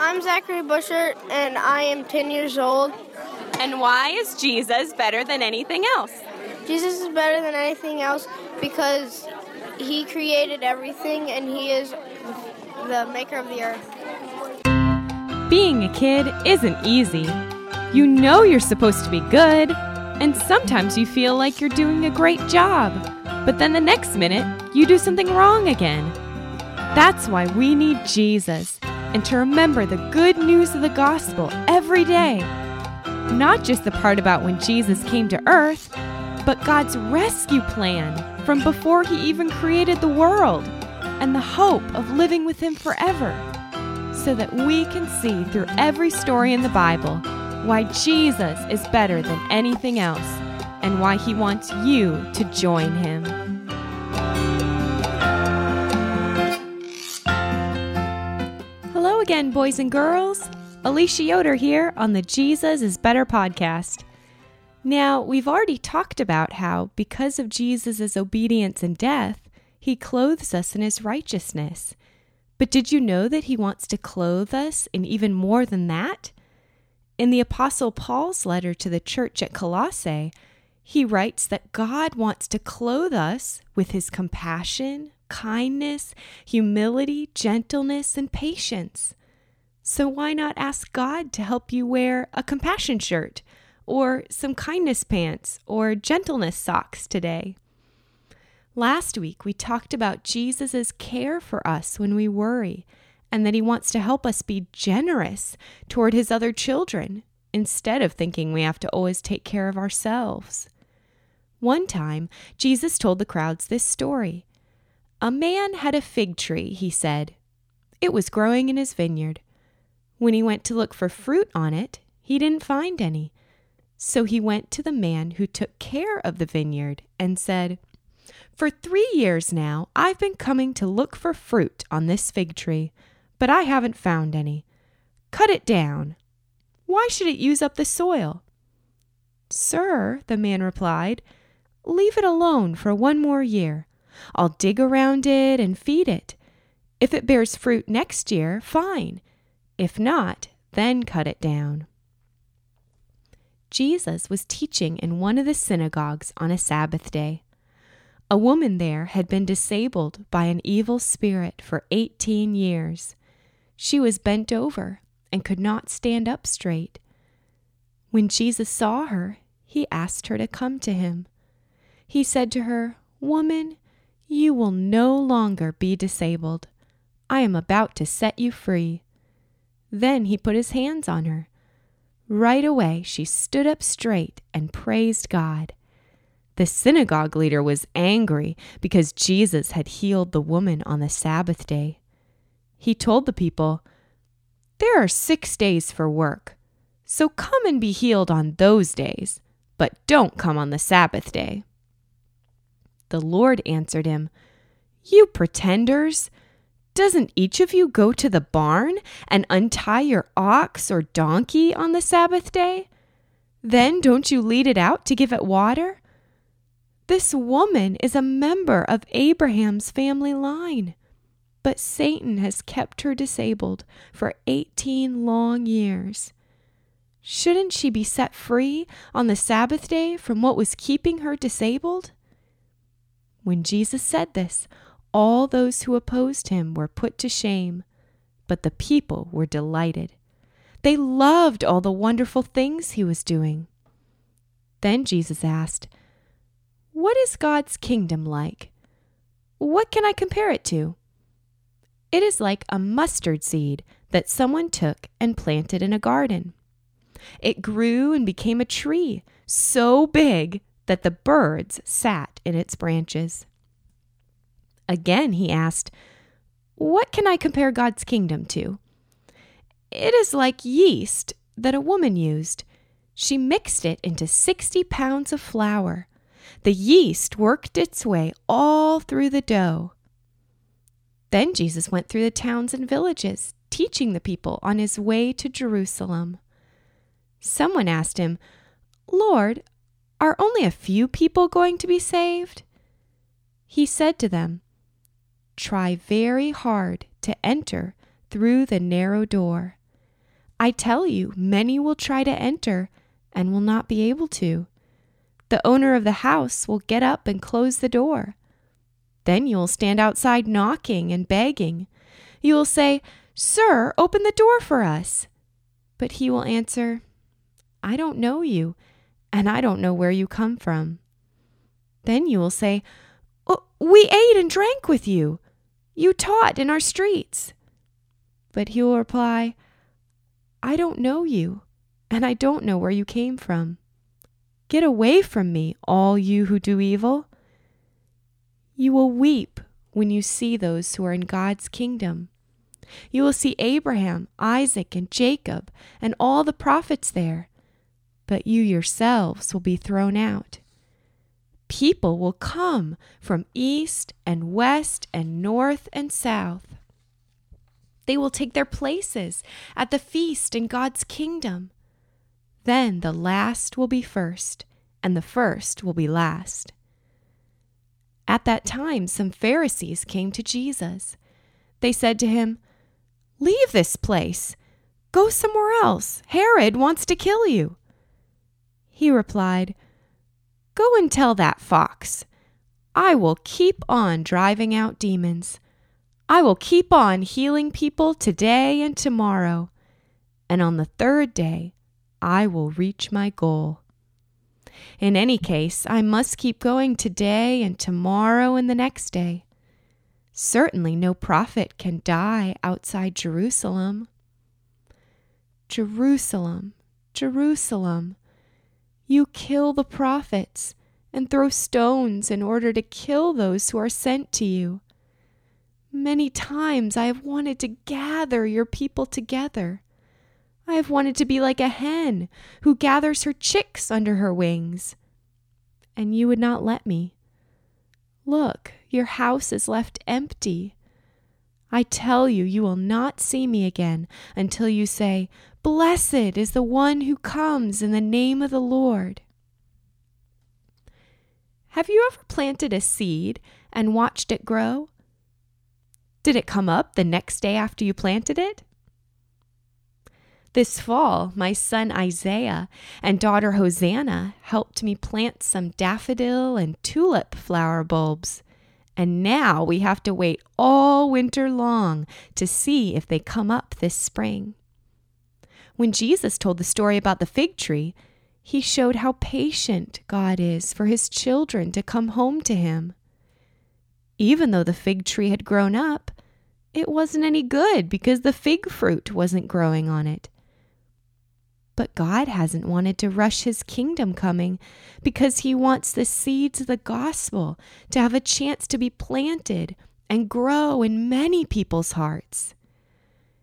I'm Zachary Bushert, and I am 10 years old. And why is Jesus better than anything else? Jesus is better than anything else because he created everything and he is the maker of the earth. Being a kid isn't easy. You know you're supposed to be good, and sometimes you feel like you're doing a great job, but then the next minute you do something wrong again. That's why we need Jesus and to remember the good news of the gospel every day. Not just the part about when Jesus came to earth, but God's rescue plan from before he even created the world and the hope of living with him forever. So that we can see through every story in the Bible why Jesus is better than anything else and why he wants you to join him. Again, boys and girls. Alicia Yoder here on the Jesus is Better podcast. Now, we've already talked about how, because of Jesus' obedience and death, he clothes us in his righteousness. But did you know that he wants to clothe us in even more than that? In the Apostle Paul's letter to the church at Colossae, he writes that God wants to clothe us with his compassion, kindness, humility, gentleness, and patience. So why not ask God to help you wear a compassion shirt, or some kindness pants, or gentleness socks today? Last week, we talked about Jesus' care for us when we worry, and that he wants to help us be generous toward his other children instead of thinking we have to always take care of ourselves. One time, Jesus told the crowds this story. A man had a fig tree, he said. It was growing in his vineyard. When he went to look for fruit on it, he didn't find any. So he went to the man who took care of the vineyard and said, For three years now I've been coming to look for fruit on this fig tree, but I haven't found any. Cut it down. Why should it use up the soil? Sir, the man replied, leave it alone for one more year. I'll dig around it and feed it. If it bears fruit next year, fine. If not, then cut it down. Jesus was teaching in one of the synagogues on a Sabbath day. A woman there had been disabled by an evil spirit for 18 years. She was bent over and could not stand up straight. When Jesus saw her, he asked her to come to him. He said to her, Woman, you will no longer be disabled. I am about to set you free. Then he put his hands on her. Right away, she stood up straight and praised God. The synagogue leader was angry because Jesus had healed the woman on the Sabbath day. He told the people, There are six days for work, so come and be healed on those days, but don't come on the Sabbath day. The Lord answered him, You pretenders! Doesn't each of you go to the barn and untie your ox or donkey on the Sabbath day? Then don't you lead it out to give it water? This woman is a member of Abraham's family line, but Satan has kept her disabled for 18 long years. Shouldn't she be set free on the Sabbath day from what was keeping her disabled? When Jesus said this, all those who opposed him were put to shame, but the people were delighted. They loved all the wonderful things he was doing. Then Jesus asked, What is God's kingdom like? What can I compare it to? It is like a mustard seed that someone took and planted in a garden. It grew and became a tree so big that the birds sat in its branches. Again, he asked, What can I compare God's kingdom to? It is like yeast that a woman used. She mixed it into 60 pounds of flour. The yeast worked its way all through the dough. Then Jesus went through the towns and villages, teaching the people on his way to Jerusalem. Someone asked him, Lord, are only a few people going to be saved? He said to them, Try very hard to enter through the narrow door, I tell you, many will try to enter and will not be able to. The owner of the house will get up and close the door. Then you will stand outside knocking and begging. You will say, Sir, open the door for us. But he will answer, I don't know you, and I don't know where you come from. Then you will say, oh, We ate and drank with you. You taught in our streets. But he will reply, I don't know you, and I don't know where you came from. Get away from me, all you who do evil. You will weep when you see those who are in God's kingdom. You will see Abraham, Isaac, and Jacob, and all the prophets there, but you yourselves will be thrown out. People will come from east and west and north and south. They will take their places at the feast in God's kingdom. Then the last will be first, and the first will be last. At that time, some Pharisees came to Jesus. They said to him, Leave this place. Go somewhere else. Herod wants to kill you. He replied, Go and tell that fox. I will keep on driving out demons. I will keep on healing people today and tomorrow. And on the third day, I will reach my goal. In any case, I must keep going today and tomorrow and the next day. Certainly, no prophet can die outside Jerusalem. Jerusalem, Jerusalem, you kill the prophets and throw stones in order to kill those who are sent to you. Many times I have wanted to gather your people together. I have wanted to be like a hen who gathers her chicks under her wings. And you would not let me. Look, your house is left empty. I tell you, you will not see me again until you say, Blessed is the one who comes in the name of the Lord. Have you ever planted a seed and watched it grow? Did it come up the next day after you planted it? This fall, my son Isaiah and daughter Hosanna helped me plant some daffodil and tulip flower bulbs. And now we have to wait all winter long to see if they come up this spring. When Jesus told the story about the fig tree, he showed how patient God is for his children to come home to him. Even though the fig tree had grown up, it wasn't any good because the fig fruit wasn't growing on it. But God hasn't wanted to rush his kingdom coming because he wants the seeds of the gospel to have a chance to be planted and grow in many people's hearts.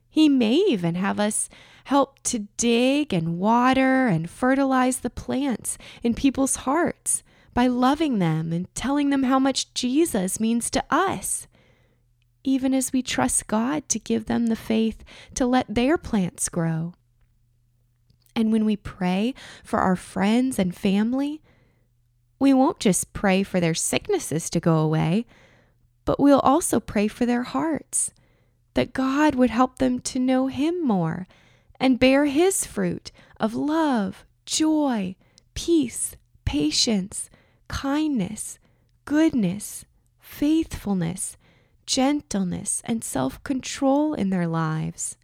He may even have us help to dig and water and fertilize the plants in people's hearts by loving them and telling them how much Jesus means to us, even as we trust God to give them the faith to let their plants grow. And when we pray for our friends and family, we won't just pray for their sicknesses to go away, but we'll also pray for their hearts, that God would help them to know Him more and bear His fruit of love, joy, peace, patience, kindness, goodness, faithfulness, gentleness, and self control in their lives.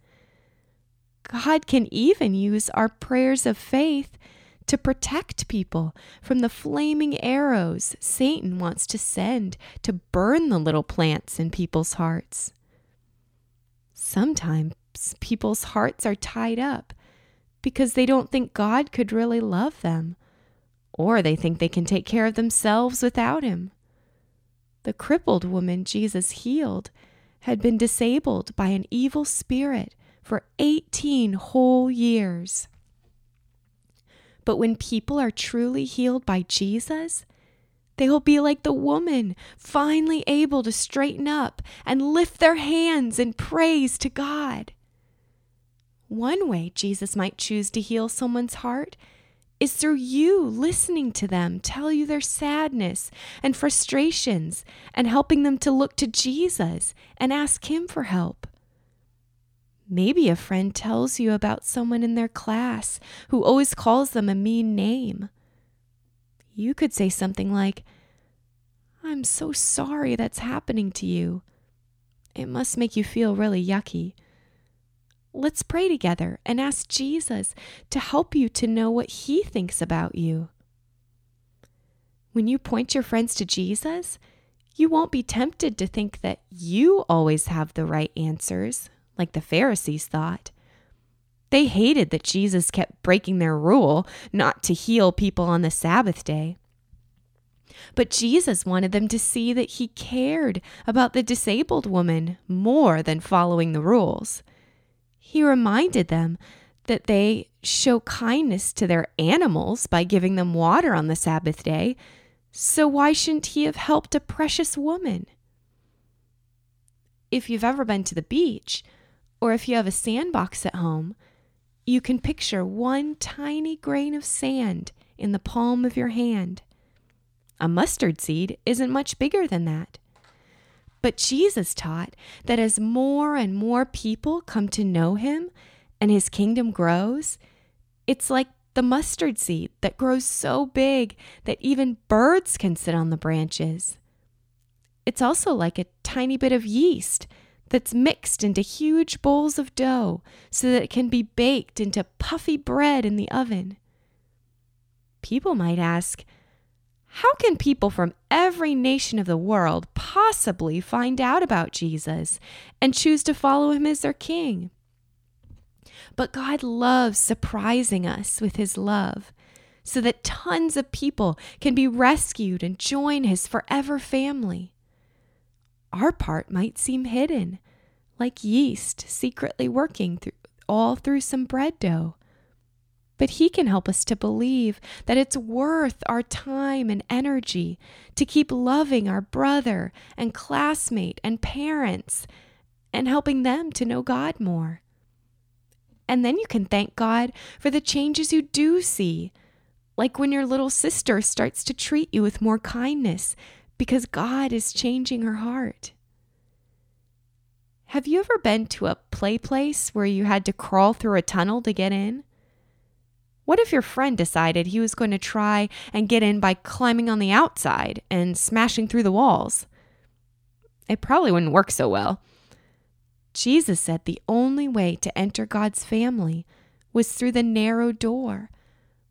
God can even use our prayers of faith to protect people from the flaming arrows Satan wants to send to burn the little plants in people's hearts. Sometimes people's hearts are tied up because they don't think God could really love them, or they think they can take care of themselves without Him. The crippled woman Jesus healed had been disabled by an evil spirit for 18 whole years. But when people are truly healed by Jesus, they will be like the woman, finally able to straighten up and lift their hands in praise to God. One way Jesus might choose to heal someone's heart is through you listening to them tell you their sadness and frustrations and helping them to look to Jesus and ask Him for help. Maybe a friend tells you about someone in their class who always calls them a mean name. You could say something like, I'm so sorry that's happening to you. It must make you feel really yucky. Let's pray together and ask Jesus to help you to know what he thinks about you. When you point your friends to Jesus, you won't be tempted to think that you always have the right answers, like the Pharisees thought. They hated that Jesus kept breaking their rule not to heal people on the Sabbath day. But Jesus wanted them to see that he cared about the disabled woman more than following the rules. He reminded them that they show kindness to their animals by giving them water on the Sabbath day so why shouldn't he have helped a precious woman? If you've ever been to the beach, or if you have a sandbox at home, you can picture one tiny grain of sand in the palm of your hand. A mustard seed isn't much bigger than that. But Jesus taught that as more and more people come to know him and his kingdom grows, it's like the mustard seed that grows so big that even birds can sit on the branches. It's also like a tiny bit of yeast that's mixed into huge bowls of dough so that it can be baked into puffy bread in the oven. People might ask, how can people from every nation of the world possibly find out about Jesus and choose to follow him as their king? But God loves surprising us with his love so that tons of people can be rescued and join his forever family. Our part might seem hidden, like yeast secretly working through, all through some bread dough. But he can help us to believe that it's worth our time and energy to keep loving our brother and classmate and parents and helping them to know God more. And then you can thank God for the changes you do see, like when your little sister starts to treat you with more kindness because God is changing her heart. Have you ever been to a play place where you had to crawl through a tunnel to get in? What if your friend decided he was going to try and get in by climbing on the outside and smashing through the walls? It probably wouldn't work so well. Jesus said the only way to enter God's family was through the narrow door,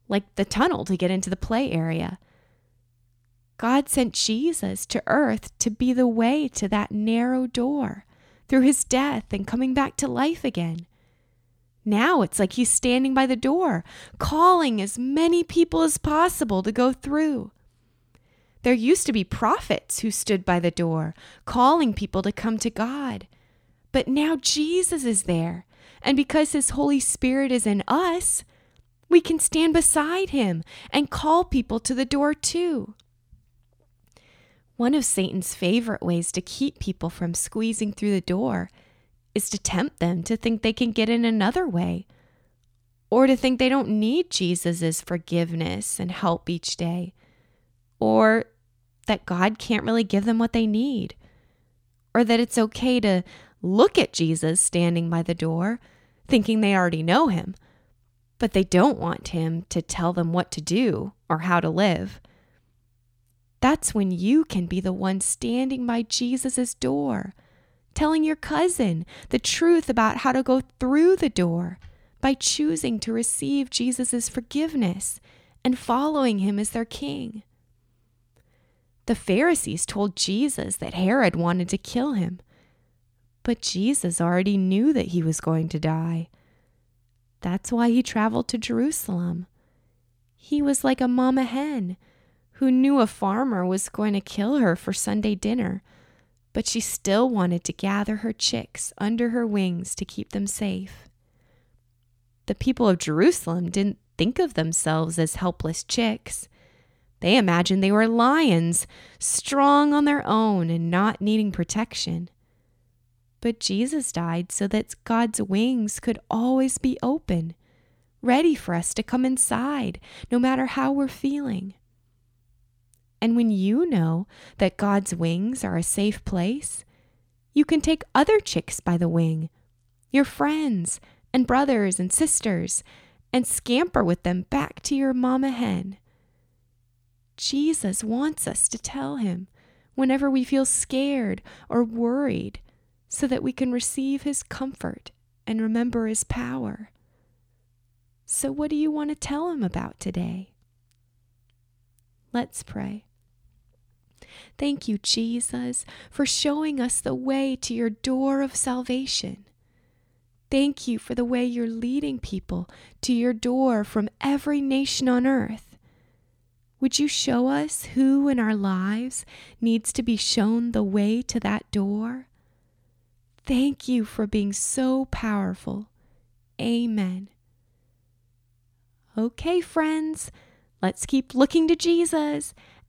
like the tunnel to get into the play area. God sent Jesus to earth to be the way to that narrow door through his death and coming back to life again. Now it's like he's standing by the door, calling as many people as possible to go through. There used to be prophets who stood by the door, calling people to come to God. But now Jesus is there. And because his Holy Spirit is in us, we can stand beside him and call people to the door too. One of Satan's favorite ways to keep people from squeezing through the door is to tempt them to think they can get in another way, or to think they don't need Jesus' forgiveness and help each day, or that God can't really give them what they need, or that it's okay to look at Jesus standing by the door, thinking they already know him, but they don't want him to tell them what to do or how to live. That's when you can be the one standing by Jesus' door, telling your cousin the truth about how to go through the door by choosing to receive Jesus' forgiveness and following him as their king. The Pharisees told Jesus that Herod wanted to kill him, but Jesus already knew that he was going to die. That's why he traveled to Jerusalem. He was like a mama hen who knew a farmer was going to kill her for Sunday dinner, but she still wanted to gather her chicks under her wings to keep them safe. The people of Jerusalem didn't think of themselves as helpless chicks. They imagined they were lions, strong on their own and not needing protection. But Jesus died so that God's wings could always be open, ready for us to come inside, no matter how we're feeling. And when you know that God's wings are a safe place, you can take other chicks by the wing your friends and brothers and sisters, and scamper with them back to your mama hen. Jesus wants us to tell him whenever we feel scared or worried so that we can receive his comfort and remember his power. So, what do you want to tell him about today? Let's pray. Thank you, Jesus, for showing us the way to your door of salvation. Thank you for the way you're leading people to your door from every nation on earth. Would you show us who in our lives needs to be shown the way to that door? Thank you for being so powerful. Amen. Okay, friends, let's keep looking to Jesus,